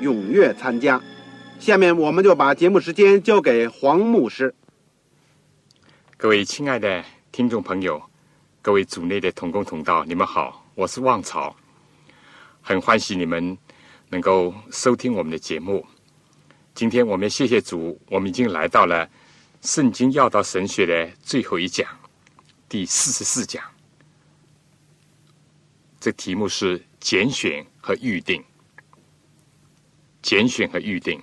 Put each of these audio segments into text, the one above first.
踊跃参加。下面我们就把节目时间交给黄牧师。各位亲爱的听众朋友，各位组内的同工同道，你们好，我是旺草，很欢喜你们能够收听我们的节目。今天我们谢谢主，我们已经来到了圣经要道神学的最后一讲。第四十四讲，这题目是拣选和预定。拣选和预定，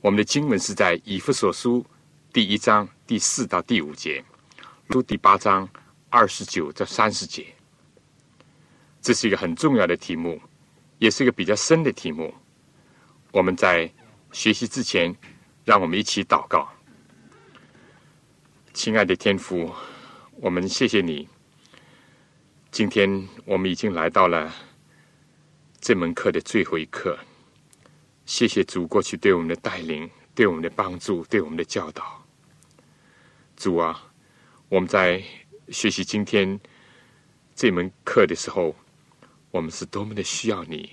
我们的经文是在以弗所书第一章第四到第五节，书第八章二十九到三十节。这是一个很重要的题目，也是一个比较深的题目。我们在学习之前，让我们一起祷告，亲爱的天父。我们谢谢你。今天我们已经来到了这门课的最后一课。谢谢主过去对我们的带领、对我们的帮助、对我们的教导。主啊，我们在学习今天这门课的时候，我们是多么的需要你，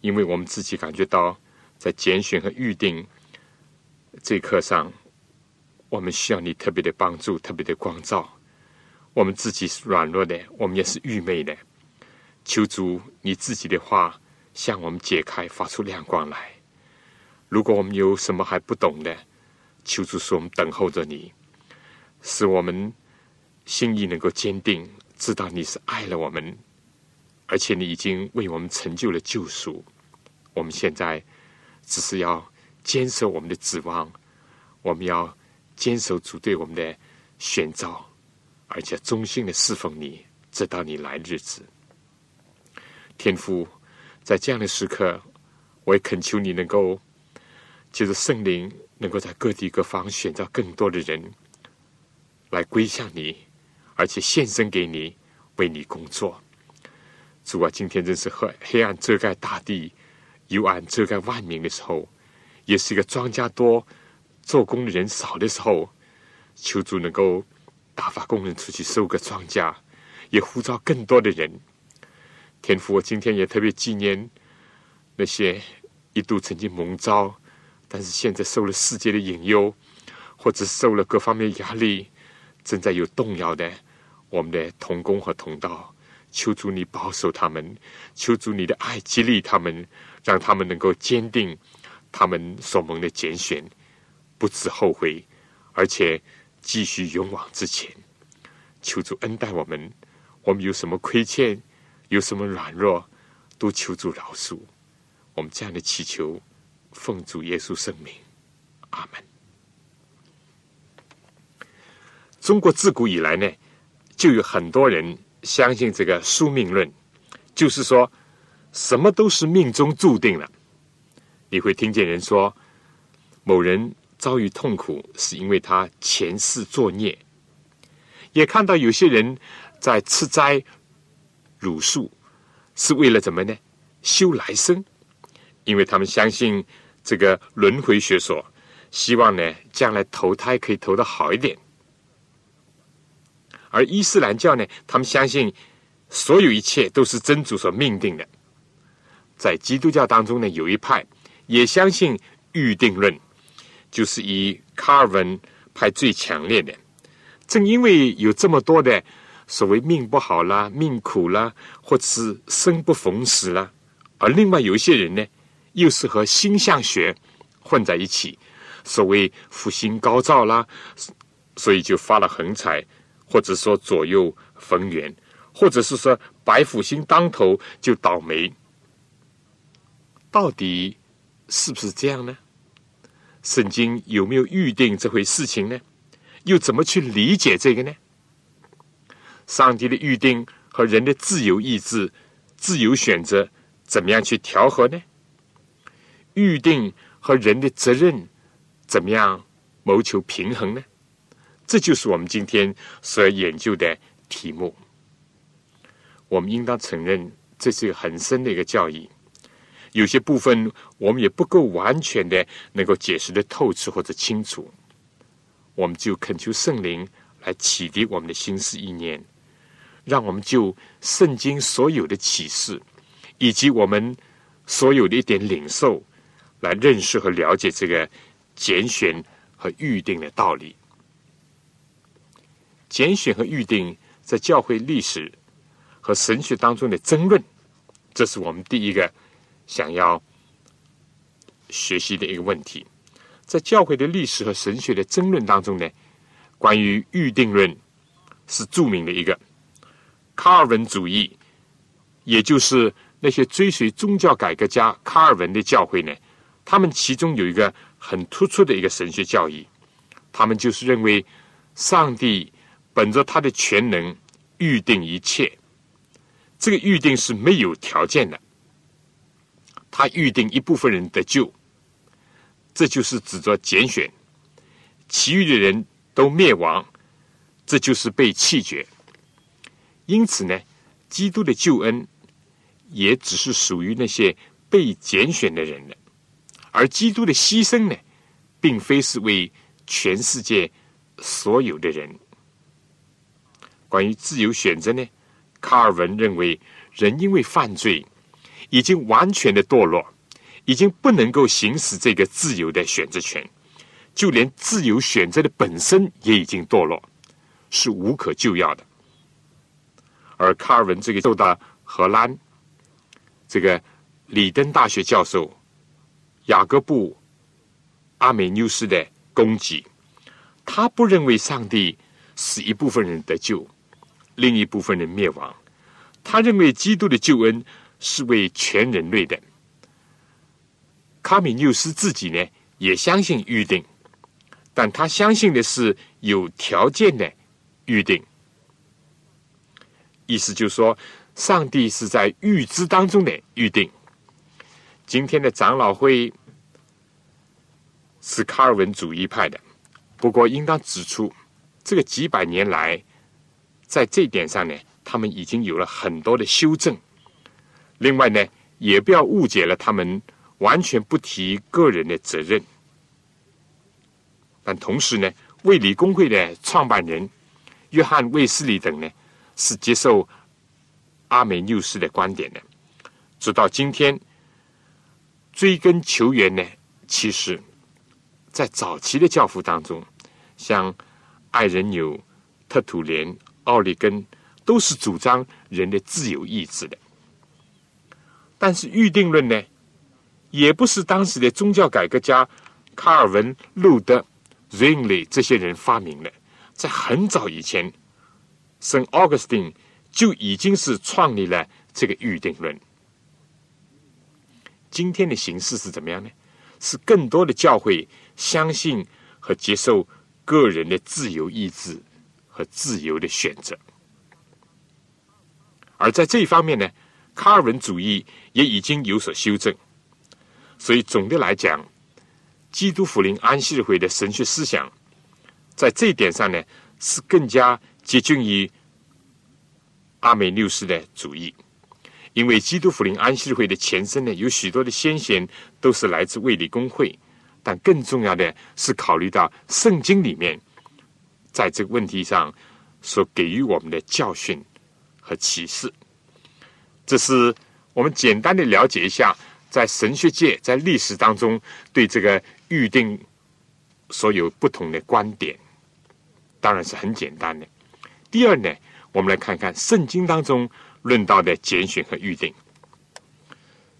因为我们自己感觉到在拣选和预定这课上，我们需要你特别的帮助、特别的光照。我们自己是软弱的，我们也是愚昧的。求主你自己的话向我们解开，发出亮光来。如果我们有什么还不懂的，求主说我们等候着你，使我们心意能够坚定，知道你是爱了我们，而且你已经为我们成就了救赎。我们现在只是要坚守我们的指望，我们要坚守主对我们的选召。而且忠心的侍奉你，直到你来日子。天父，在这样的时刻，我也恳求你能够，就是圣灵能够在各地各方选择更多的人来归向你，而且献身给你，为你工作。主啊，今天真是黑黑暗遮盖大地，幽暗遮盖万民的时候，也是一个庄稼多、做工的人少的时候。求主能够。打发工人出去收割庄稼，也呼召更多的人。天父，我今天也特别纪念那些一度曾经蒙召，但是现在受了世界的引诱，或者受了各方面压力，正在有动摇的我们的同工和同道。求主你保守他们，求主你的爱激励他们，让他们能够坚定他们所蒙的拣选，不知后悔，而且。继续勇往直前，求主恩待我们。我们有什么亏欠，有什么软弱，都求助饶恕。我们这样的祈求，奉主耶稣圣名，阿门。中国自古以来呢，就有很多人相信这个宿命论，就是说什么都是命中注定了。你会听见人说，某人。遭遇痛苦是因为他前世作孽，也看到有些人在吃斋、茹素，是为了怎么呢？修来生，因为他们相信这个轮回学说，希望呢将来投胎可以投的好一点。而伊斯兰教呢，他们相信所有一切都是真主所命定的。在基督教当中呢，有一派也相信预定论。就是以卡尔文派最强烈的，正因为有这么多的所谓命不好啦、命苦啦，或是生不逢时啦，而另外有一些人呢，又是和星象学混在一起。所谓福星高照啦，所以就发了横财，或者说左右逢源，或者是说白虎星当头就倒霉。到底是不是这样呢？圣经有没有预定这回事情呢？又怎么去理解这个呢？上帝的预定和人的自由意志、自由选择，怎么样去调和呢？预定和人的责任。怎么样谋求平衡呢？这就是我们今天所要研究的题目。我们应当承认，这是一个很深的一个教义。有些部分我们也不够完全的能够解释的透彻或者清楚。我们就恳求圣灵来启迪我们的心思意念，让我们就圣经所有的启示，以及我们所有的一点领受，来认识和了解这个。拣选和预定的道理，拣选和预定在教会历史和神学当中的争论，这是我们第一个想要学习的一个问题。在教会的历史和神学的争论当中呢，关于预定论是著名的一个卡尔文主义，也就是那些追随宗教改革家卡尔文的教会呢，他们其中有一个。很突出的一个神学教义，他们就是认为上帝本着他的全能预定一切，这个预定是没有条件的，他预定一部分人得救，这就是指着拣选，其余的人都灭亡，这就是被弃绝。因此呢，基督的救恩也只是属于那些被拣选的人的。而基督的牺牲呢，并非是为全世界所有的人。关于自由选择呢，卡尔文认为，人因为犯罪，已经完全的堕落，已经不能够行使这个自由的选择权，就连自由选择的本身也已经堕落，是无可救药的。而卡尔文这个受到荷兰这个里登大学教授。雅各布·阿美纽斯的攻击，他不认为上帝使一部分人得救，另一部分人灭亡。他认为基督的救恩是为全人类的。卡米纽斯自己呢，也相信预定，但他相信的是有条件的预定。意思就是说，上帝是在预知当中的预定。今天的长老会。是卡尔文主义派的，不过应当指出，这个几百年来，在这点上呢，他们已经有了很多的修正。另外呢，也不要误解了，他们完全不提个人的责任。但同时呢，卫理公会的创办人约翰·卫斯理等呢，是接受阿美纽斯的观点的。直到今天，追根求源呢，其实。在早期的教父当中，像爱人纽、特土莲、奥利根，都是主张人的自由意志的。但是预定论呢，也不是当时的宗教改革家卡尔文、路德、瑞恩里这些人发明的，在很早以前，圣奥古斯丁就已经是创立了这个预定论。今天的形式是怎么样呢？是更多的教会。相信和接受个人的自由意志和自由的选择，而在这一方面呢，卡尔文主义也已经有所修正。所以总的来讲，基督福临安息日会的神学思想，在这一点上呢，是更加接近于阿美六世的主义。因为基督福临安息日会的前身呢，有许多的先贤都是来自卫理公会。但更重要的是，考虑到圣经里面在这个问题上所给予我们的教训和启示。这是我们简单的了解一下，在神学界、在历史当中对这个预定所有不同的观点，当然是很简单的。第二呢，我们来看看圣经当中论到的拣选和预定。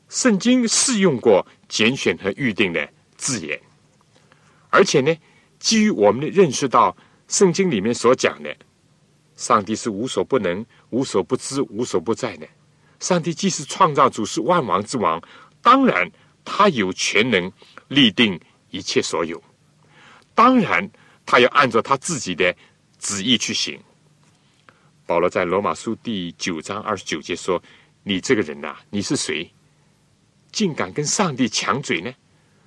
圣经是用过拣选和预定的字眼，而且呢，基于我们的认识到圣经里面所讲的，上帝是无所不能、无所不知、无所不在的。上帝既是创造主，是万王之王，当然他有全能立定一切所有，当然他要按照他自己的旨意去行。保罗在罗马书第九章二十九节说：“你这个人呐，你是谁？竟敢跟上帝抢嘴呢？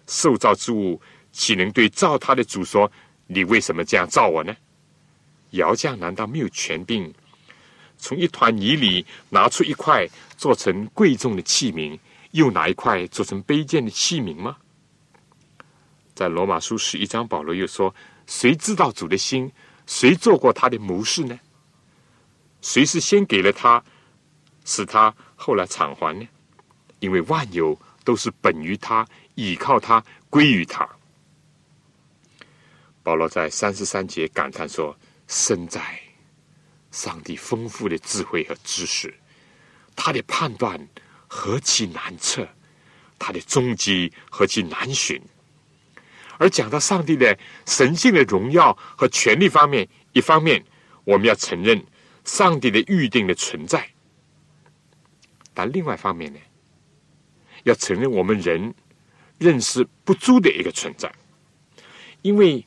受造之物岂能对造他的主说：你为什么这样造我呢？窑匠难道没有权柄，从一团泥里拿出一块做成贵重的器皿，又拿一块做成卑贱的器皿吗？”在罗马书十一章，保罗又说：“谁知道主的心？谁做过他的谋士呢？”谁是先给了他，使他后来偿还呢？因为万有都是本于他，倚靠他，归于他。保罗在三十三节感叹说：“身在上帝丰富的智慧和知识，他的判断何其难测，他的终极何其难寻。”而讲到上帝的神性的荣耀和权力方面，一方面我们要承认。上帝的预定的存在，但另外一方面呢，要承认我们人认识不足的一个存在，因为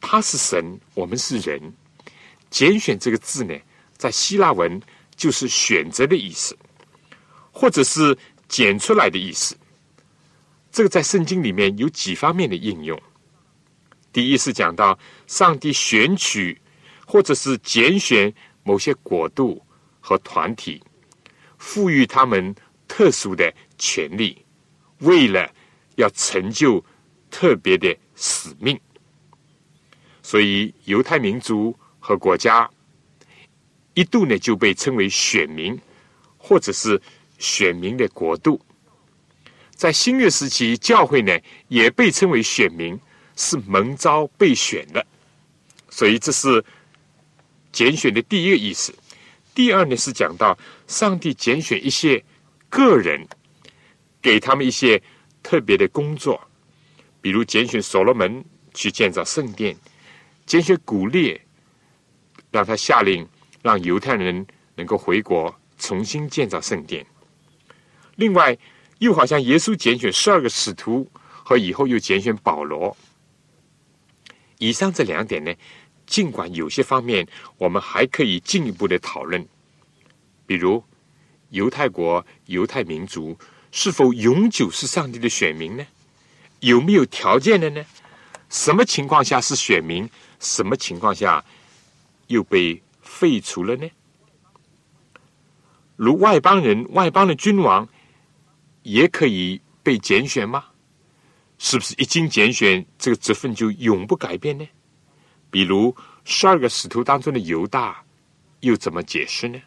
他是神，我们是人。拣选这个字呢，在希腊文就是选择的意思，或者是拣出来的意思。这个在圣经里面有几方面的应用。第一是讲到上帝选取，或者是拣选。某些国度和团体赋予他们特殊的权利，为了要成就特别的使命，所以犹太民族和国家一度呢就被称为选民，或者是选民的国度。在新约时期，教会呢也被称为选民，是蒙召被选的，所以这是。拣选的第一个意思，第二呢是讲到上帝拣选一些个人，给他们一些特别的工作，比如拣选所罗门去建造圣殿，拣选古列，让他下令让犹太人能够回国重新建造圣殿。另外，又好像耶稣拣选十二个使徒，和以后又拣选保罗。以上这两点呢？尽管有些方面我们还可以进一步的讨论，比如犹太国、犹太民族是否永久是上帝的选民呢？有没有条件的呢？什么情况下是选民？什么情况下又被废除了呢？如外邦人、外邦的君王也可以被拣选吗？是不是一经拣选，这个职分就永不改变呢？比如十二个使徒当中的犹大，又怎么解释呢？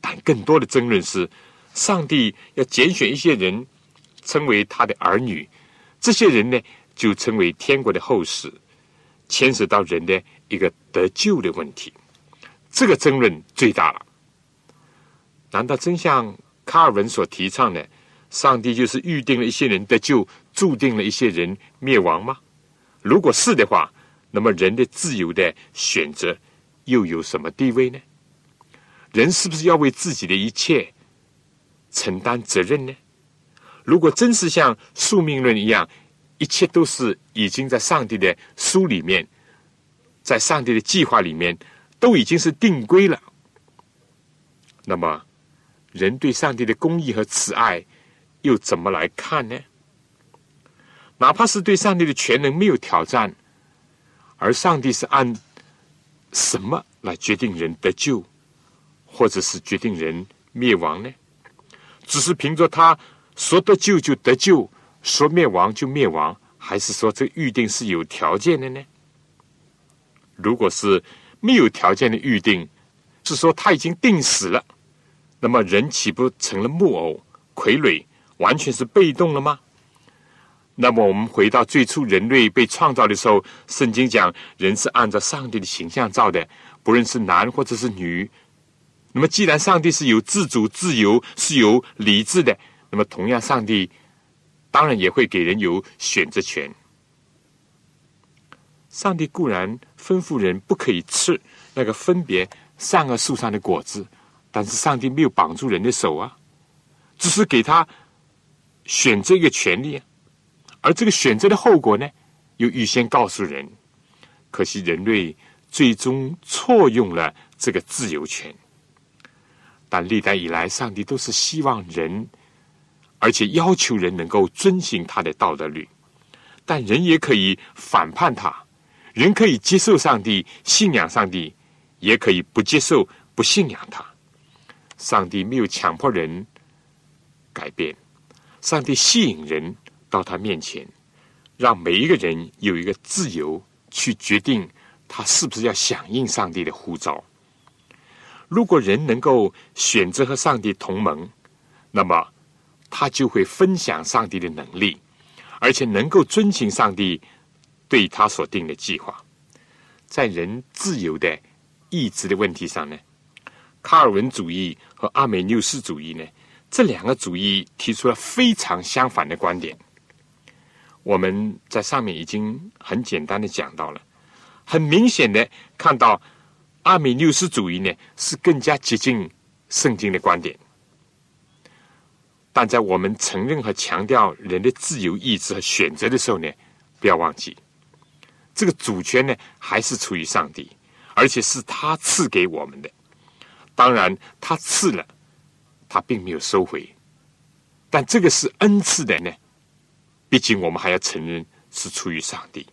但更多的争论是，上帝要拣选一些人，称为他的儿女，这些人呢，就称为天国的后世，牵涉到人的一个得救的问题。这个争论最大了。难道真像卡尔文所提倡的，上帝就是预定了一些人得救，注定了一些人灭亡吗？如果是的话，那么，人的自由的选择又有什么地位呢？人是不是要为自己的一切承担责任呢？如果真是像宿命论一样，一切都是已经在上帝的书里面，在上帝的计划里面都已经是定规了，那么人对上帝的公义和慈爱又怎么来看呢？哪怕是对上帝的全能没有挑战。而上帝是按什么来决定人得救，或者是决定人灭亡呢？只是凭着他说得救就得救，说灭亡就灭亡，还是说这预定是有条件的呢？如果是没有条件的预定，是说他已经定死了，那么人岂不成了木偶傀儡，完全是被动了吗？那么，我们回到最初人类被创造的时候，圣经讲人是按照上帝的形象造的，不论是男或者是女。那么，既然上帝是有自主、自由、是有理智的，那么同样，上帝当然也会给人有选择权。上帝固然吩咐人不可以吃那个分别善恶树上的果子，但是上帝没有绑住人的手啊，只是给他选择一个权利，而这个选择的后果呢，又预先告诉人。可惜人类最终错用了这个自由权。但历代以来，上帝都是希望人，而且要求人能够遵循他的道德律。但人也可以反叛他，人可以接受上帝、信仰上帝，也可以不接受、不信仰他。上帝没有强迫人改变，上帝吸引人到他面前，让每一个人有一个自由去决定他是不是要响应上帝的呼召。如果人能够选择和上帝同盟，那么他就会分享上帝的能力，而且能够遵循上帝对他所定的计划。在人自由的意志的问题上呢，卡尔文主义和阿美纽斯主义呢，这两个主义提出了非常相反的观点。我们在上面已经很简单的讲到了，很明显的看到。阿米纽斯主义呢，是更加接近圣经的观点，但在我们承认和强调人的自由意志和选择的时候呢，不要忘记，这个主权呢还是出于上帝，而且是他赐给我们的。当然，他赐了，他并没有收回，但这个是恩赐的呢。毕竟我们还要承认是出于上帝，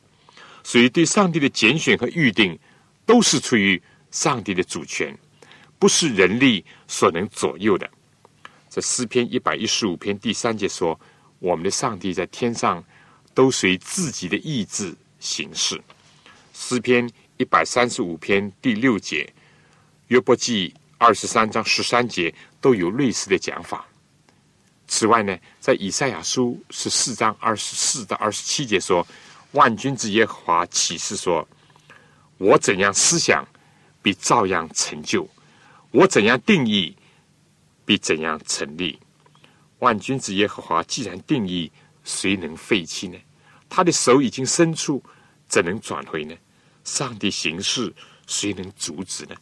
所以对上帝的拣选和预定都是出于。上帝的主权不是人力所能左右的。这诗篇一百一十五篇第三节说：“我们的上帝在天上都随自己的意志行事。”诗篇一百三十五篇第六节、约伯记二十三章十三节都有类似的讲法。此外呢，在以赛亚书十四章二十四到二十七节说：“万军之耶和华启示说，我怎样思想。”必照样成就。我怎样定义，必怎样成立。万军之耶和华既然定义，谁能废弃呢？他的手已经伸出，怎能转回呢？上帝行事，谁能阻止呢？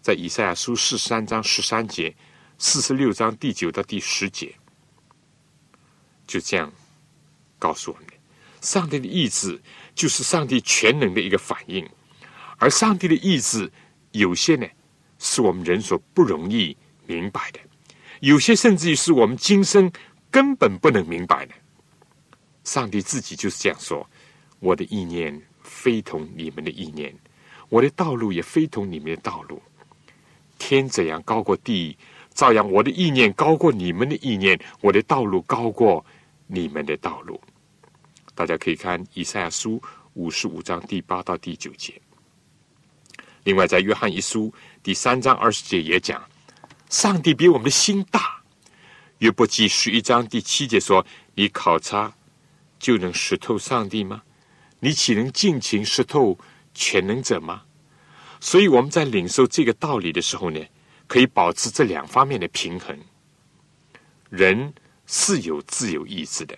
在以赛亚书四十三章十三节，四十六章第九到第十节，就这样告诉我们：上帝的意志就是上帝全能的一个反应。而上帝的意志，有些呢，是我们人所不容易明白的；有些甚至于是我们今生根本不能明白的。上帝自己就是这样说：“我的意念非同你们的意念，我的道路也非同你们的道路。天怎样高过地，照样我的意念高过你们的意念，我的道路高过你们的道路。”大家可以看以赛亚书五十五章第八到第九节。另外，在约翰一书第三章二十节也讲，上帝比我们的心大。约伯记十一章第七节说：“你考察就能识透上帝吗？你岂能尽情识透全能者吗？”所以我们在领受这个道理的时候呢，可以保持这两方面的平衡。人是有自由意志的，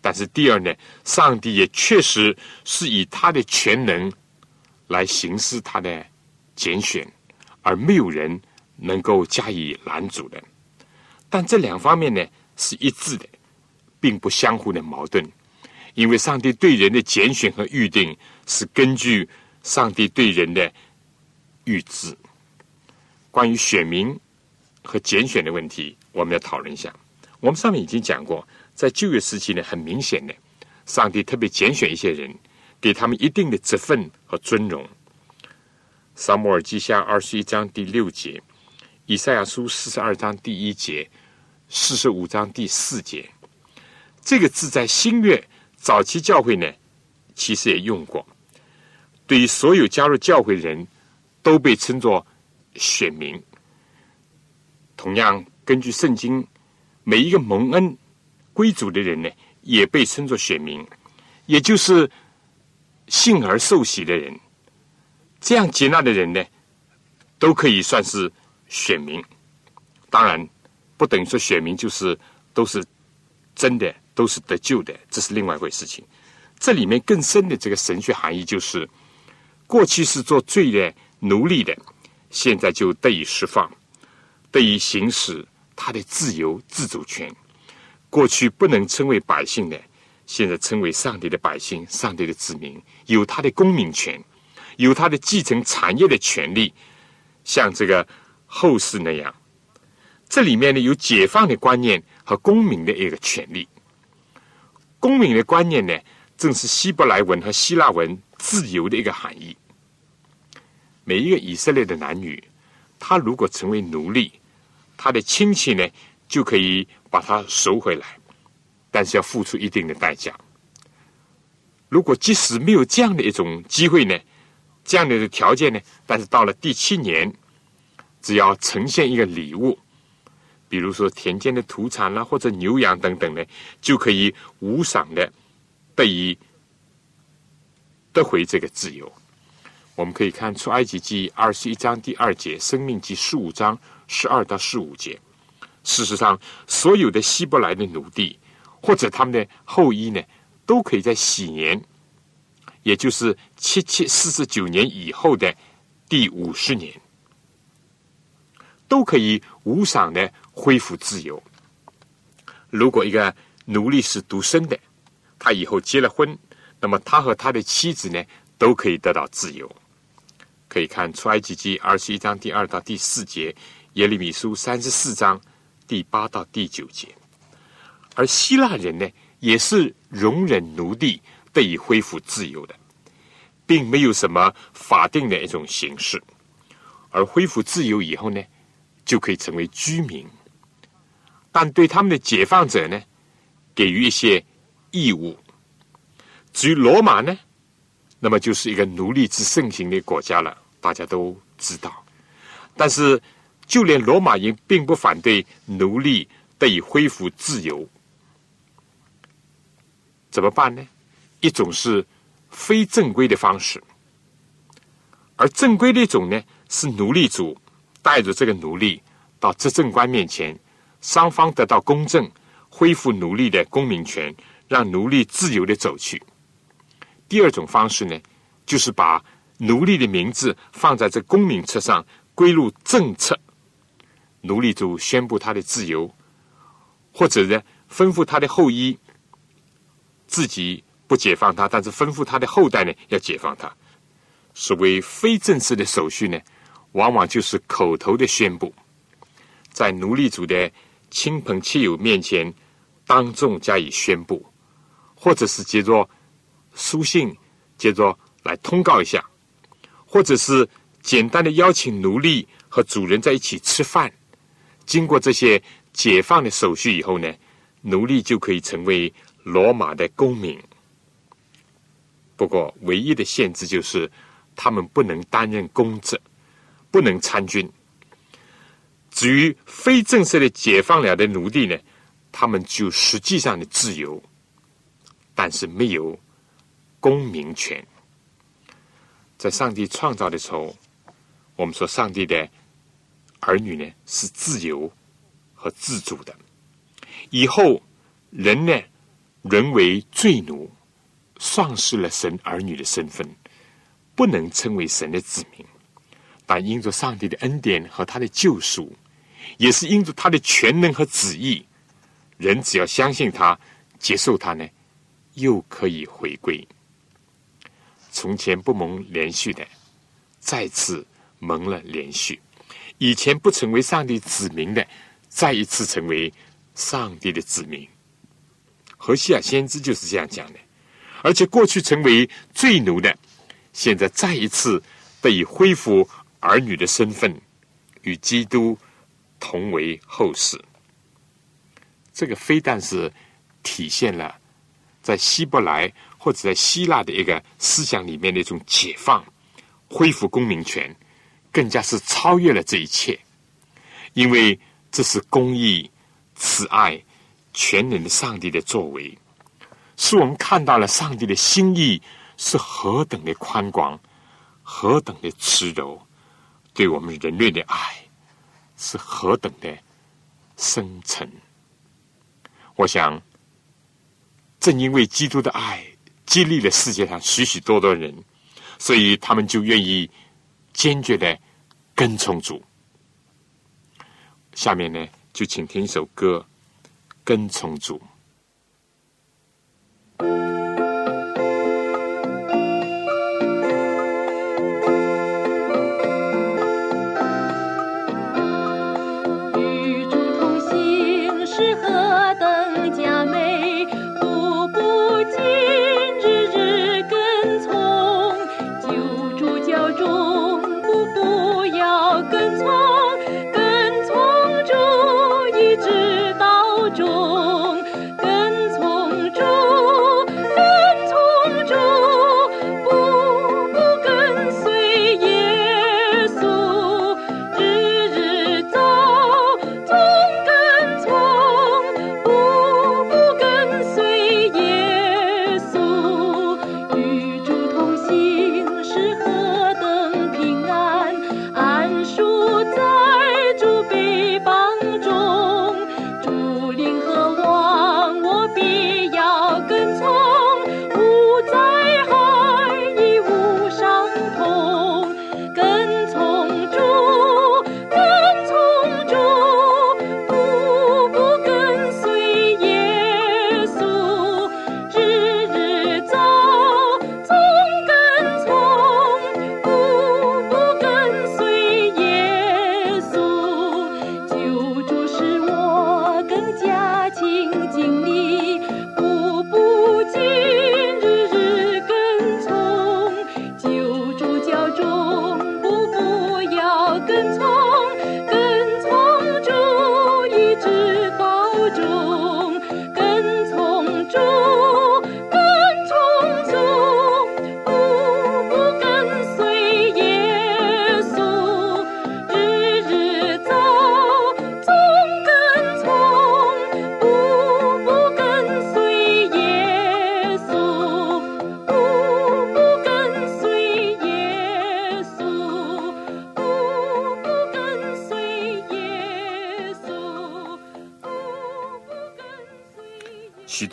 但是第二呢，上帝也确实是以他的全能来行使他的。拣选，而没有人能够加以拦阻的。但这两方面呢是一致的，并不相互的矛盾。因为上帝对人的拣选和预定是根据上帝对人的预知。关于选民和拣选的问题，我们要讨论一下。我们上面已经讲过，在旧约时期呢，很明显的，上帝特别拣选一些人，给他们一定的职分和尊荣。撒母耳记下二十一章第六节，以赛亚书四十二章第一节，四十五章第四节，这个字在新约早期教会呢，其实也用过。对于所有加入教会的人都被称作选民。同样，根据圣经，每一个蒙恩归主的人呢，也被称作选民，也就是信而受洗的人。这样接纳的人呢，都可以算是选民。当然，不等于说选民就是都是真的，都是得救的，这是另外一回事情。这里面更深的这个神学含义就是：过去是做罪的奴隶的，现在就得以释放，得以行使他的自由自主权。过去不能称为百姓的，现在称为上帝的百姓、上帝的子民，有他的公民权，有他的继承产业的权利，像这个后世那样。这里面呢，有解放的观念和公民的一个权利。公民的观念呢，正是希伯来文和希腊文自由的一个含义。每一个以色列的男女，他如果成为奴隶，他的亲戚呢，就可以。把他赎回来，但是要付出一定的代价。如果即使没有这样的一种机会呢，这样的条件呢，但是到了第七年，只要呈现一个礼物，比如说田间的土产啦，或者牛羊等等呢，就可以无偿的得以得回这个自由。我们可以看出埃及记二十一章第二节，生命记十五章十二到十五节。事实上，所有的希伯来的奴隶或者他们的后裔呢，都可以在喜年，也就是七七四十九年以后的第五十年，都可以无偿的恢复自由。如果一个奴隶是独生的，他以后结了婚，那么他和他的妻子呢，都可以得到自由。可以看出埃及记二十一章第二到第四节，耶利米书三十四章。第八到第九节，而希腊人呢，也是容忍奴隶得以恢复自由的，并没有什么法定的一种形式。而恢复自由以后呢，就可以成为居民，但对他们的解放者呢，给予一些义务。至于罗马呢，那么就是一个奴隶制盛行的国家了，大家都知道。但是。就连罗马人并不反对奴隶得以恢复自由，怎么办呢？一种是非正规的方式，而正规的一种呢，是奴隶主带着这个奴隶到执政官面前，双方得到公正，恢复奴隶的公民权，让奴隶自由的走去。第二种方式呢，就是把奴隶的名字放在这公民册上，归入正册。奴隶主宣布他的自由，或者呢，吩咐他的后裔自己不解放他，但是吩咐他的后代呢要解放他。所谓非正式的手续呢，往往就是口头的宣布，在奴隶主的亲朋戚友面前当众加以宣布，或者是接着书信，接着来通告一下，或者是简单的邀请奴隶和主人在一起吃饭。经过这些解放的手续以后呢，奴隶就可以成为罗马的公民。不过，唯一的限制就是他们不能担任公职，不能参军。至于非正式的解放了的奴隶呢，他们就实际上的自由，但是没有公民权。在上帝创造的时候，我们说上帝的。儿女呢是自由和自主的。以后人呢沦为罪奴，丧失了神儿女的身份，不能称为神的子民。但因着上帝的恩典和他的救赎，也是因着他的全能和旨意，人只要相信他、接受他呢，又可以回归。从前不蒙连续的，再次蒙了连续。以前不成为上帝子民的，再一次成为上帝的子民。何西亚先知就是这样讲的。而且过去成为罪奴的，现在再一次得以恢复儿女的身份，与基督同为后世。这个非但是体现了在希伯来或者在希腊的一个思想里面的一种解放，恢复公民权。更加是超越了这一切，因为这是公义、慈爱、全能的上帝的作为，使我们看到了上帝的心意是何等的宽广，何等的慈柔，对我们人类的爱是何等的深沉。我想，正因为基督的爱激励了世界上许许多多人，所以他们就愿意坚决的跟从主。下面呢，就请听一首歌，《跟从主》。同行，是何等佳美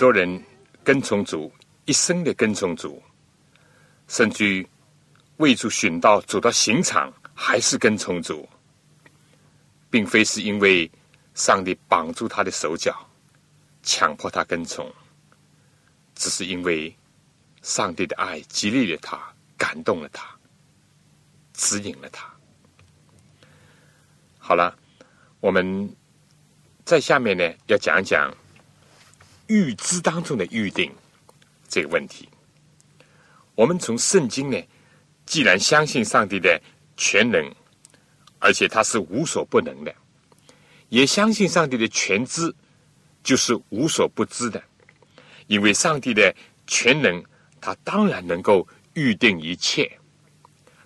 多人跟从主，一生的跟从主，甚至为主寻道，走到刑场还是跟从主，并非是因为上帝绑住他的手脚，强迫他跟从，只是因为上帝的爱激励了他，感动了他，指引了他。好了，我们在下面呢要讲讲。预知当中的预定这个问题，我们从圣经呢，既然相信上帝的全能，而且他是无所不能的，也相信上帝的全知就是无所不知的，因为上帝的全能，他当然能够预定一切，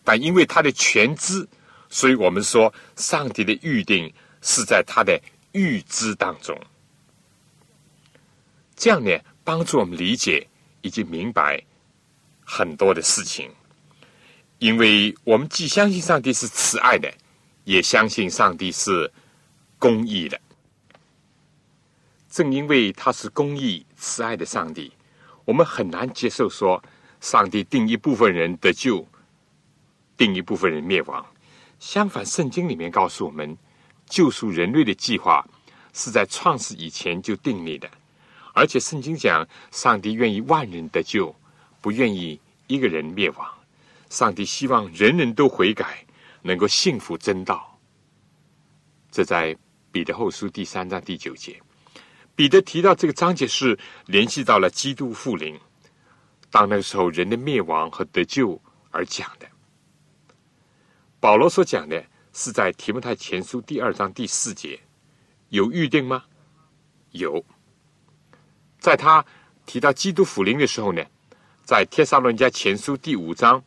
但因为他的全知，所以我们说上帝的预定是在他的预知当中。这样呢，帮助我们理解以及明白很多的事情，因为我们既相信上帝是慈爱的，也相信上帝是公义的。正因为他是公义、慈爱的上帝，我们很难接受说上帝定一部分人得救，定一部分人灭亡。相反，圣经里面告诉我们，救赎人类的计划是在创世以前就定立的。而且圣经讲，上帝愿意万人得救，不愿意一个人灭亡。上帝希望人人都悔改，能够信服真道。这在彼得后书第三章第九节，彼得提到这个章节是联系到了基督复临，当那个时候人的灭亡和得救而讲的。保罗所讲的是在提摩太前书第二章第四节，有预定吗？有。在他提到基督福临的时候呢，在帖撒罗尼迦前书第五章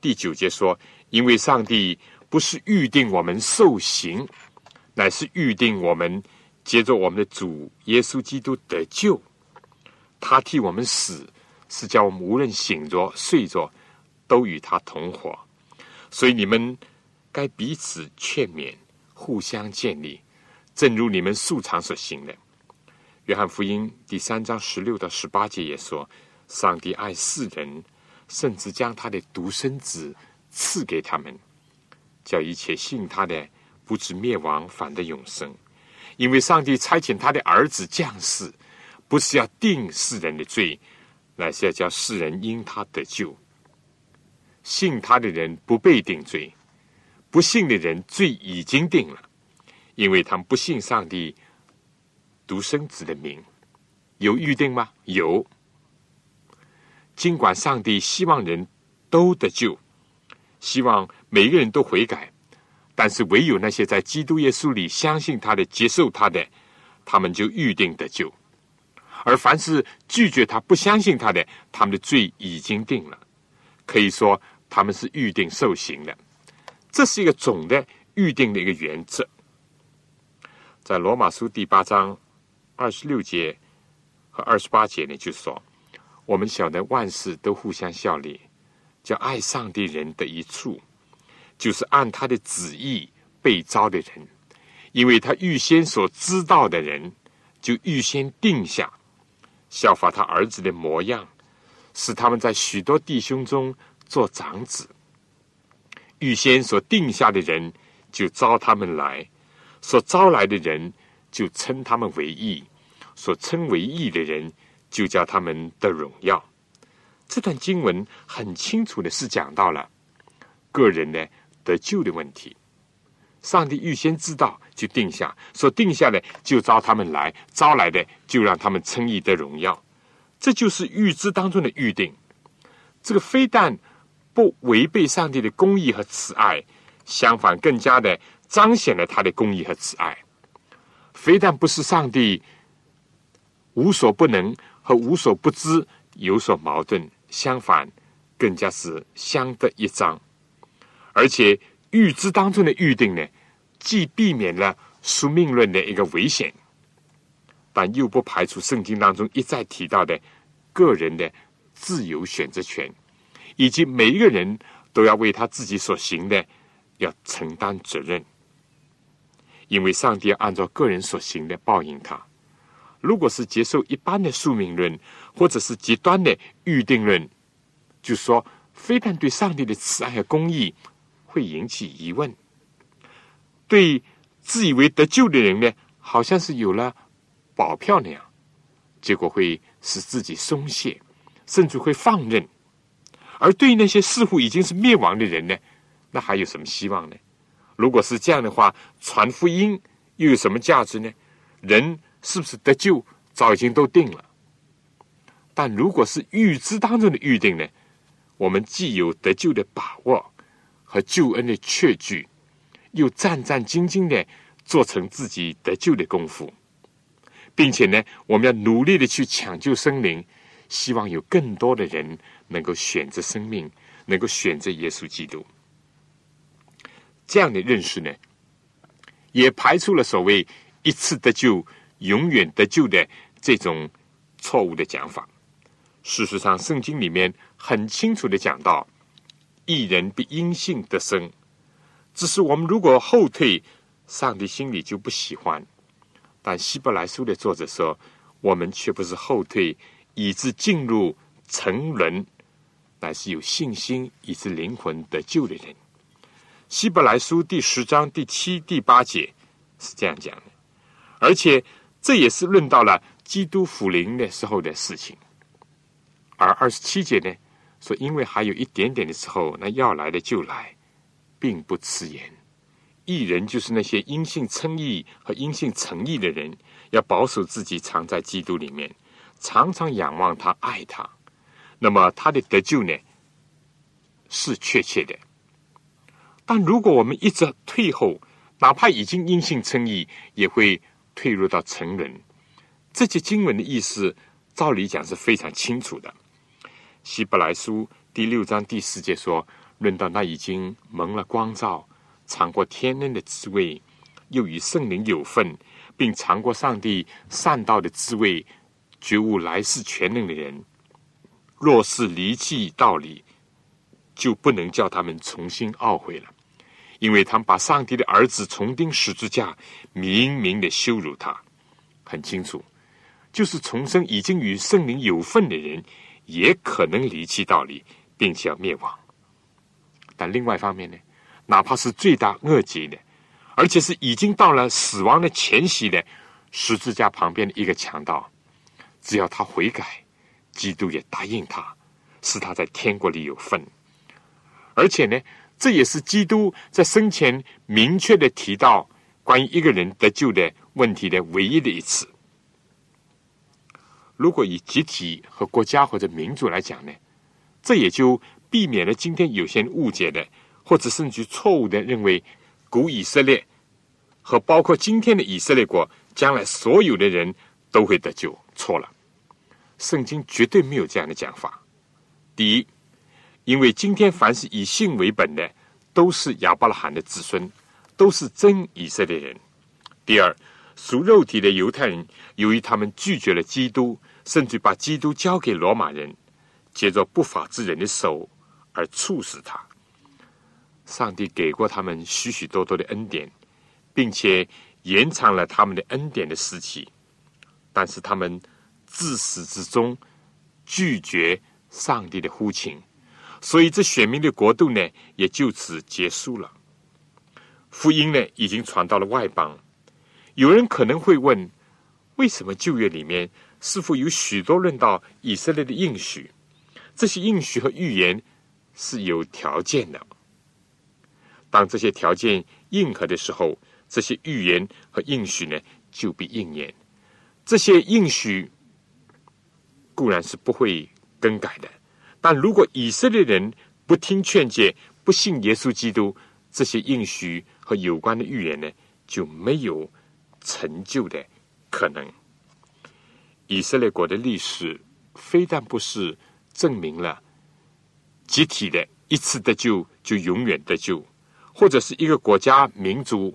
第九节说：“因为上帝不是预定我们受刑，乃是预定我们接着我们的主耶稣基督得救。他替我们死，是叫我们无论醒着睡着，都与他同活。所以你们该彼此劝勉，互相建立，正如你们素常所行的。”约翰福音第三章十六到十八节也说：“上帝爱世人，甚至将他的独生子赐给他们，叫一切信他的不至灭亡，反得永生。因为上帝差遣他的儿子降世，不是要定世人的罪，乃是要叫世人因他得救。信他的人不被定罪，不信的人罪已经定了，因为他们不信上帝。”独生子的名有预定吗？有。尽管上帝希望人都得救，希望每一个人都悔改，但是唯有那些在基督耶稣里相信他的、接受他的，他们就预定得救；而凡是拒绝他、不相信他的，他们的罪已经定了。可以说，他们是预定受刑的。这是一个总的预定的一个原则。在罗马书第八章。二十六节和二十八节呢，就说我们晓得万事都互相效力，叫爱上帝人的一处，就是按他的旨意被招的人，因为他预先所知道的人，就预先定下效法他儿子的模样，使他们在许多弟兄中做长子。预先所定下的人，就招他们来，所招来的人。就称他们为义，所称为义的人，就叫他们的荣耀。这段经文很清楚的是讲到了个人呢得救的问题。上帝预先知道，就定下，所定下的就招他们来，招来的就让他们称义的荣耀。这就是预知当中的预定。这个非但不违背上帝的公义和慈爱，相反更加的彰显了他的公义和慈爱。非但不是上帝无所不能和无所不知有所矛盾，相反，更加是相得益彰。而且预知当中的预定呢，既避免了宿命论的一个危险，但又不排除圣经当中一再提到的个人的自由选择权，以及每一个人都要为他自己所行的要承担责任。因为上帝按照个人所行的报应他。如果是接受一般的宿命论，或者是极端的预定论，就说非但对上帝的慈爱和公义会引起疑问，对自以为得救的人呢，好像是有了保票那样，结果会使自己松懈，甚至会放任；而对于那些似乎已经是灭亡的人呢，那还有什么希望呢？如果是这样的话，传福音又有什么价值呢？人是不是得救，早已经都定了。但如果是预知当中的预定呢？我们既有得救的把握和救恩的确据，又战战兢兢的做成自己得救的功夫，并且呢，我们要努力的去抢救生灵，希望有更多的人能够选择生命，能够选择耶稣基督。这样的认识呢，也排除了所谓一次得救、永远得救的这种错误的讲法。事实上，圣经里面很清楚的讲到，一人必因信得生。只是我们如果后退，上帝心里就不喜欢。但希伯来书的作者说，我们却不是后退，以致进入沉沦，乃是有信心以致灵魂得救的人。希伯来书第十章第七、第八节是这样讲的，而且这也是论到了基督复临的时候的事情。而二十七节呢，说因为还有一点点的时候，那要来的就来，并不迟延。义人就是那些因信称义和因信诚义的人，要保守自己藏在基督里面，常常仰望他、爱他。那么他的得救呢，是确切的。但如果我们一直退后，哪怕已经因信称义，也会退入到成人。这些经文的意思，照理讲是非常清楚的。希伯来书第六章第四节说：“论到那已经蒙了光照，尝过天恩的滋味，又与圣灵有份，并尝过上帝善道的滋味，觉悟来世全能的人，若是离弃道理，就不能叫他们重新懊悔了。”因为他们把上帝的儿子重钉十字架，明明的羞辱他，很清楚。就是重生已经与圣灵有份的人，也可能离弃道理，并且要灭亡。但另外一方面呢，哪怕是罪大恶极的，而且是已经到了死亡的前夕的十字架旁边的一个强盗，只要他悔改，基督也答应他，使他在天国里有份。而且呢，这也是基督在生前明确的提到关于一个人得救的问题的唯一的一次。如果以集体和国家或者民族来讲呢，这也就避免了今天有些误解的，或者甚至错误的认为，古以色列和包括今天的以色列国，将来所有的人都会得救。错了，圣经绝对没有这样的讲法。第一，因为今天凡是以信为本的，都是亚伯拉罕的子孙，都是真以色列人。第二。属肉体的犹太人，由于他们拒绝了基督，甚至把基督交给罗马人，借着不法之人的手而处死他。上帝给过他们许许多多的恩典，并且延长了他们的恩典的时期，但是他们自始至终拒绝上帝的呼请，所以这选民的国度呢，也就此结束了。福音呢，已经传到了外邦。有人可能会问：为什么旧约里面似乎有许多论到以色列的应许？这些应许和预言是有条件的。当这些条件应和的时候，这些预言和应许呢就必应验。这些应许固然是不会更改的，但如果以色列人不听劝诫、不信耶稣基督，这些应许和有关的预言呢就没有。成就的可能，以色列国的历史非但不是证明了集体的一次得救就永远得救，或者是一个国家民族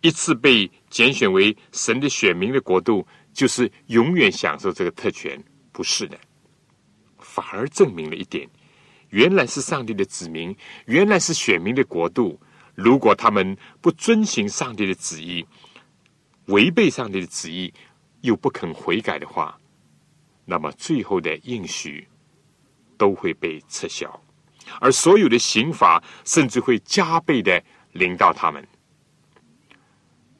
一次被拣选为神的选民的国度，就是永远享受这个特权，不是的，反而证明了一点：原来是上帝的子民，原来是选民的国度。如果他们不遵行上帝的旨意，违背上帝的旨意，又不肯悔改的话，那么最后的应许都会被撤销，而所有的刑罚甚至会加倍的临到他们。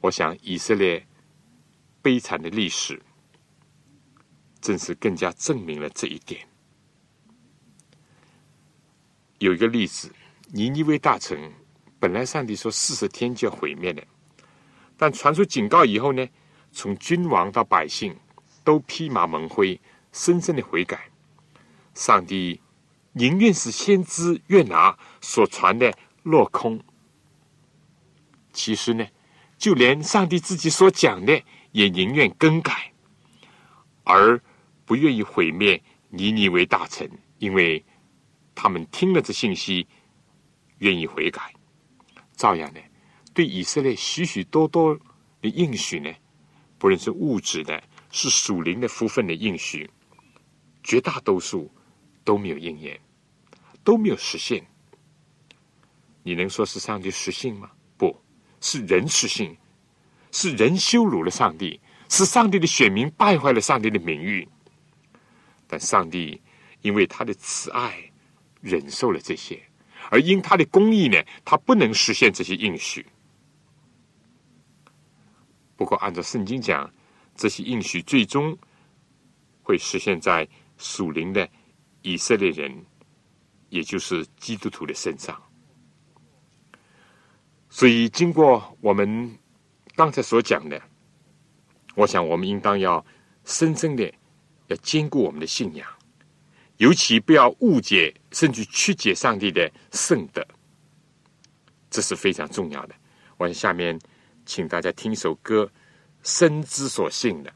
我想，以色列悲惨的历史，正是更加证明了这一点。有一个例子，尼尼微大臣，本来上帝说四十天就要毁灭的。但传出警告以后呢，从君王到百姓都披麻蒙灰，深深的悔改。上帝宁愿是先知约拿所传的落空。其实呢，就连上帝自己所讲的，也宁愿更改，而不愿意毁灭尼尼为大臣，因为他们听了这信息，愿意悔改。照样呢。对以色列许许多多的应许呢，不论是物质的，是属灵的福分的应许，绝大多数都没有应验，都没有实现。你能说是上帝实性吗？不是人实性，是人羞辱了上帝，是上帝的选民败坏了上帝的名誉。但上帝因为他的慈爱，忍受了这些，而因他的公义呢，他不能实现这些应许。不过，按照圣经讲，这些应许最终会实现在属灵的以色列人，也就是基督徒的身上。所以，经过我们刚才所讲的，我想我们应当要深深的要兼顾我们的信仰，尤其不要误解甚至曲解上帝的圣德，这是非常重要的。我下面。请大家听首歌，深知所幸的。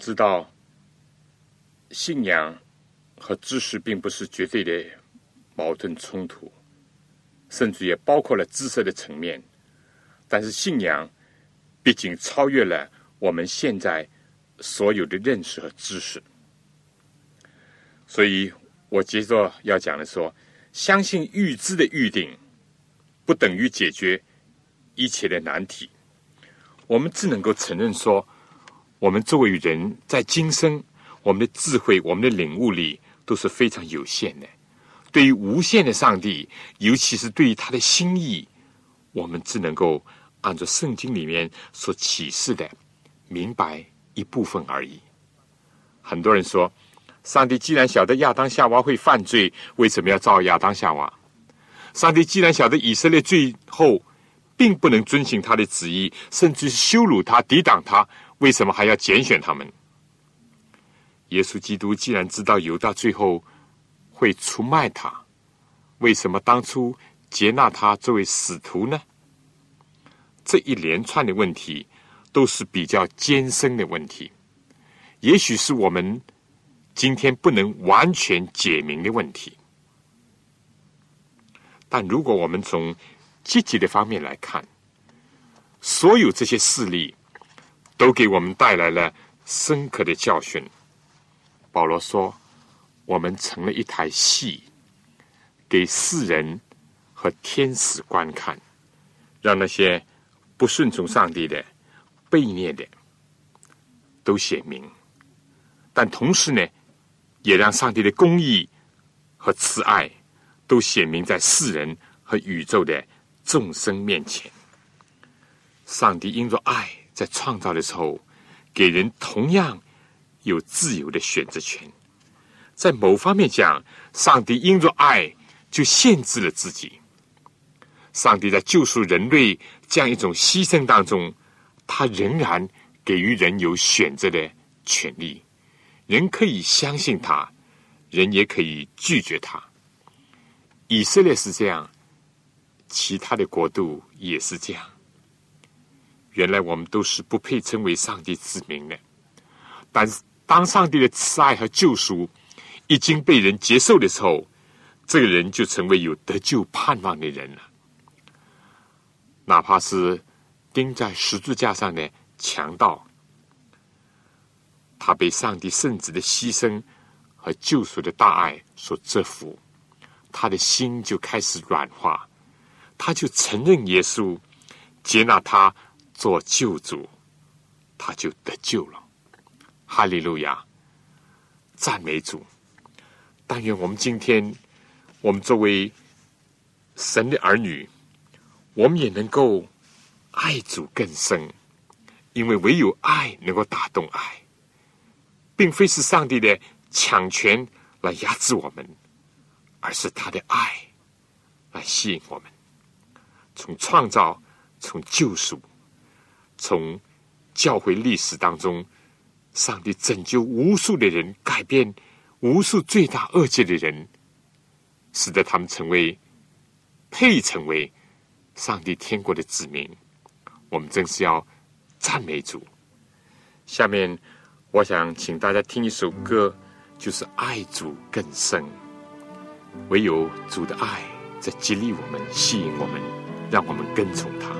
知道，信仰和知识并不是绝对的矛盾冲突，甚至也包括了知识的层面。但是信仰毕竟超越了我们现在所有的认识和知识，所以我接着要讲的说，相信预知的预定，不等于解决一切的难题。我们只能够承认说。我们作为人，在今生，我们的智慧、我们的领悟力都是非常有限的。对于无限的上帝，尤其是对于他的心意，我们只能够按照圣经里面所启示的，明白一部分而已。很多人说，上帝既然晓得亚当夏娃会犯罪，为什么要造亚当夏娃？上帝既然晓得以色列最后并不能遵循他的旨意，甚至羞辱他、抵挡他。为什么还要拣选他们？耶稣基督既然知道犹大最后会出卖他，为什么当初接纳他作为使徒呢？这一连串的问题都是比较艰深的问题，也许是我们今天不能完全解明的问题。但如果我们从积极的方面来看，所有这些事例。都给我们带来了深刻的教训。保罗说：“我们成了一台戏，给世人和天使观看，让那些不顺从上帝的、悖逆的都显明。但同时呢，也让上帝的公义和慈爱都显明在世人和宇宙的众生面前。上帝因着爱。”在创造的时候，给人同样有自由的选择权。在某方面讲，上帝因着爱就限制了自己。上帝在救赎人类这样一种牺牲当中，他仍然给予人有选择的权利。人可以相信他，人也可以拒绝他。以色列是这样，其他的国度也是这样。原来我们都是不配称为上帝子民的，但是当上帝的慈爱和救赎已经被人接受的时候，这个人就成为有得救盼望的人了。哪怕是钉在十字架上的强盗，他被上帝圣子的牺牲和救赎的大爱所折服，他的心就开始软化，他就承认耶稣，接纳他。做救主，他就得救了。哈利路亚，赞美主！但愿我们今天，我们作为神的儿女，我们也能够爱主更深，因为唯有爱能够打动爱，并非是上帝的强权来压制我们，而是他的爱来吸引我们。从创造，从救赎。从教会历史当中，上帝拯救无数的人，改变无数罪大恶极的人，使得他们成为配成为上帝天国的子民。我们正是要赞美主。下面，我想请大家听一首歌，就是“爱主更深”。唯有主的爱在激励我们，吸引我们，让我们跟从他。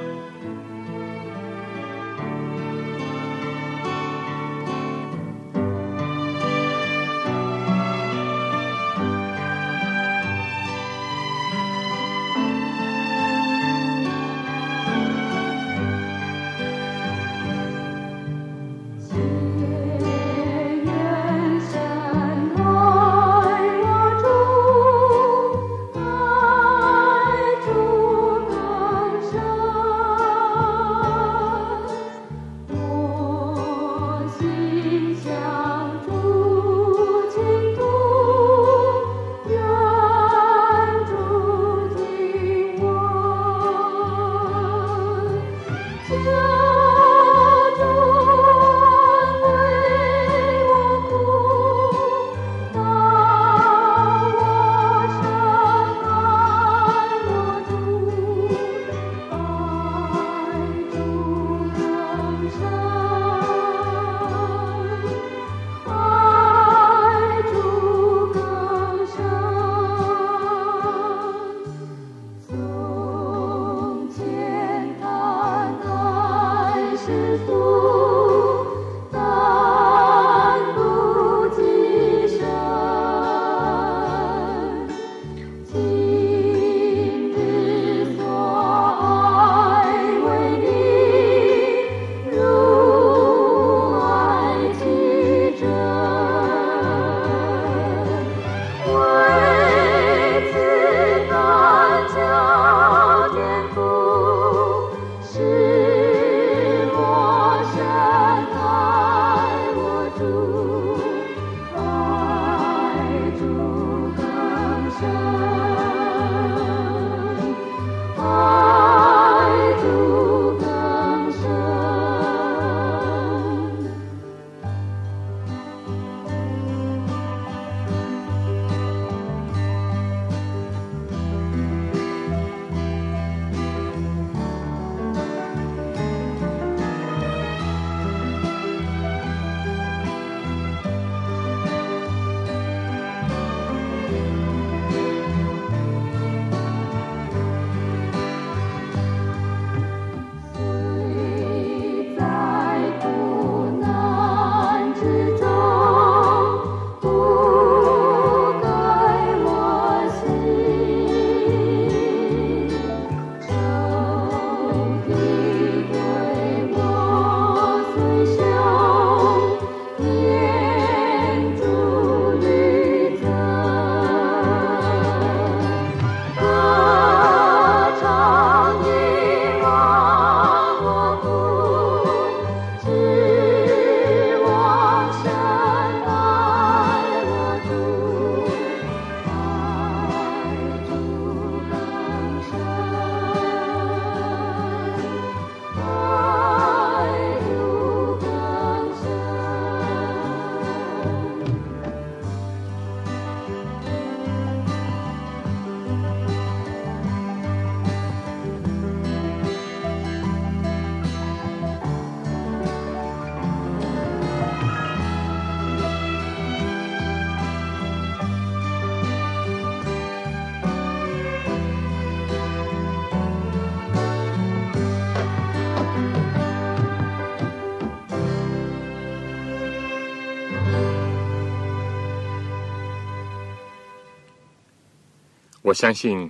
我相信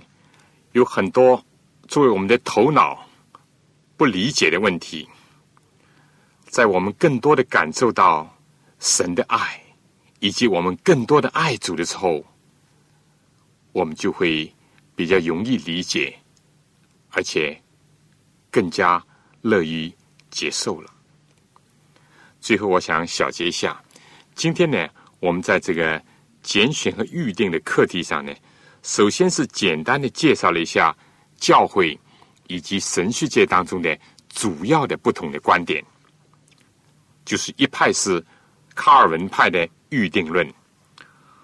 有很多作为我们的头脑不理解的问题，在我们更多的感受到神的爱，以及我们更多的爱主的时候，我们就会比较容易理解，而且更加乐于接受了。最后，我想小结一下，今天呢，我们在这个拣选和预定的课题上呢，首先是简单的介绍了一下教会以及神学界当中的主要的不同的观点，就是一派是卡尔文派的预定论，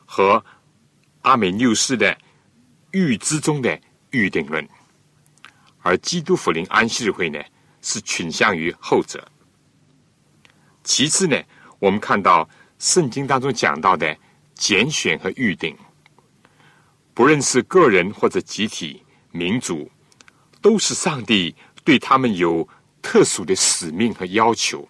和阿美纽斯的预知中的预定论，而基督福临安息日会呢，是倾向于后者。其次呢，我们看到圣经当中讲到的拣选和预定，不论是个人或者集体、民族，都是上帝对他们有特殊的使命和要求，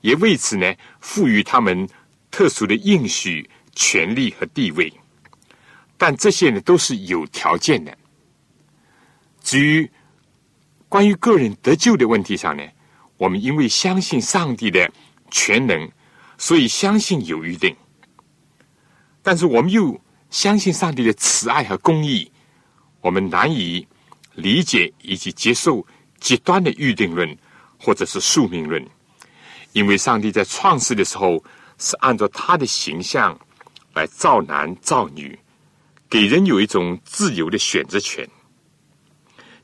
也为此呢赋予他们特殊的应许、权利和地位。但这些呢都是有条件的。至于关于个人得救的问题上呢？我们因为相信上帝的全能，所以相信有预定。但是我们又相信上帝的慈爱和公义，我们难以理解以及接受极端的预定论或者是宿命论。因为上帝在创世的时候是按照他的形象来造男造女，给人有一种自由的选择权。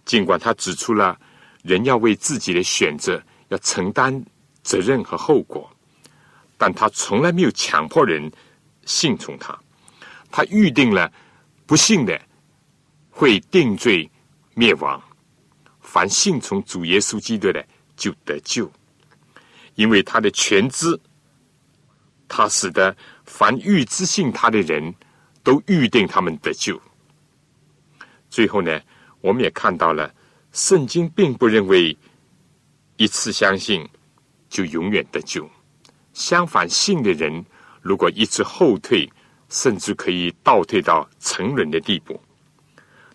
尽管他指出了人要为自己的选择。要承担责任和后果，但他从来没有强迫人信从他。他预定了不幸的会定罪灭亡，凡信从主耶稣基督的就得救，因为他的全知，他使得凡预知信他的人都预定他们得救。最后呢，我们也看到了圣经并不认为。一次相信，就永远得救。相反，信的人如果一直后退，甚至可以倒退到成人的地步。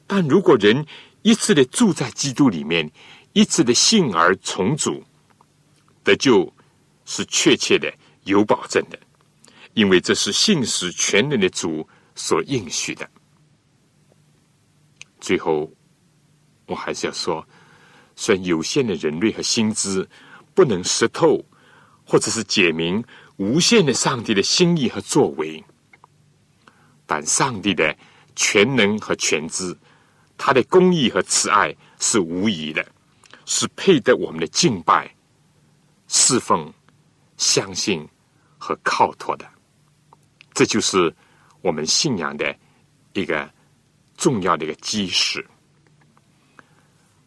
但如果人一次的住在基督里面，一次的信而从主，得救是确切的、有保证的，因为这是信使全能的主所应许的。最后，我还是要说。虽然有限的人类和心智不能识透，或者是解明无限的上帝的心意和作为，但上帝的全能和全知，他的公义和慈爱是无疑的，是配得我们的敬拜、侍奉、相信和靠托的。这就是我们信仰的一个重要的一个基石。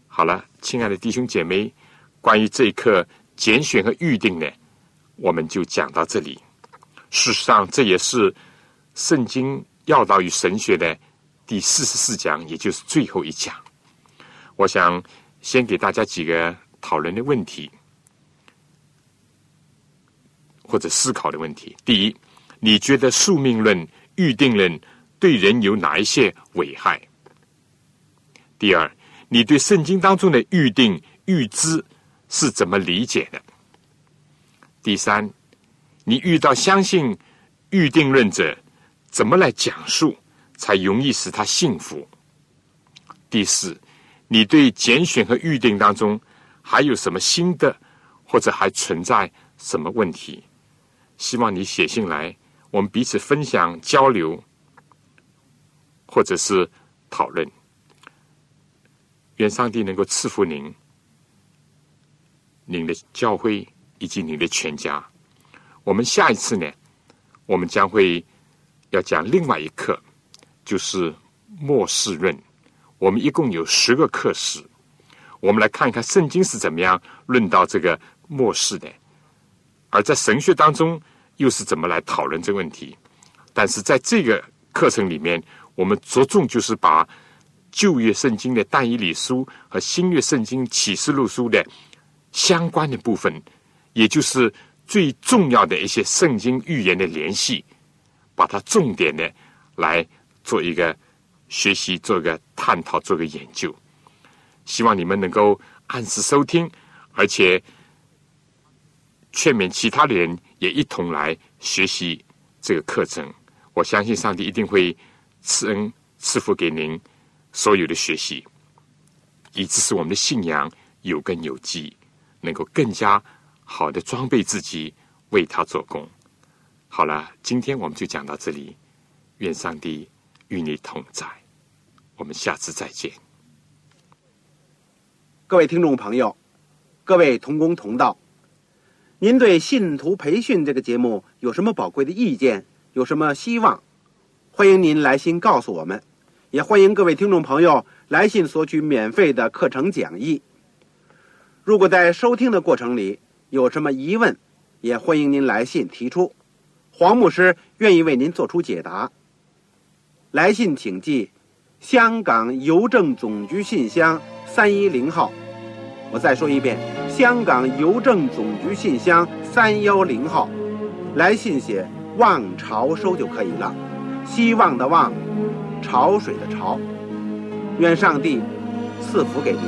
好了。亲爱的弟兄姐妹，关于这一课拣选和预定呢，我们就讲到这里。事实上，这也是圣经要道与神学的第四十四讲，也就是最后一讲。我想先给大家几个讨论的问题，或者思考的问题。第一，你觉得宿命论、预定论对人有哪一些危害？第二。你对圣经当中的预定、预知是怎么理解的？第三，你遇到相信预定论者，怎么来讲述才容易使他信服？第四，你对拣选和预定当中还有什么新的，或者还存在什么问题？希望你写信来，我们彼此分享交流，或者是讨论。愿上帝能够赐福您、您的教会以及您的全家。我们下一次呢，我们将会要讲另外一课，就是末世论。我们一共有十个课时，我们来看一看圣经是怎么样论到这个末世的，而在神学当中又是怎么来讨论这个问题。但是在这个课程里面，我们着重就是把。旧约圣经的但以理书和新约圣经启示录书的相关的部分，也就是最重要的一些圣经预言的联系，把它重点的来做一个学习、做一个探讨、做个研究。希望你们能够按时收听，而且劝勉其他的人也一同来学习这个课程。我相信上帝一定会赐恩赐福给您所有的学习，以致使我们的信仰有根有基，能够更加好的装备自己，为他做工。好了，今天我们就讲到这里。愿上帝与你同在，我们下次再见。各位听众朋友，各位同工同道，您对信徒培训这个节目有什么宝贵的意见？有什么希望？欢迎您来信告诉我们，也欢迎各位听众朋友来信索取免费的课程讲义。如果在收听的过程里有什么疑问，也欢迎您来信提出，黄牧师愿意为您做出解答。来信请寄香港邮政总局信箱三一零号。我再说一遍香港邮政总局信箱三幺零号。来信写望潮收就可以了希望的望潮水的潮。愿上帝赐福给您。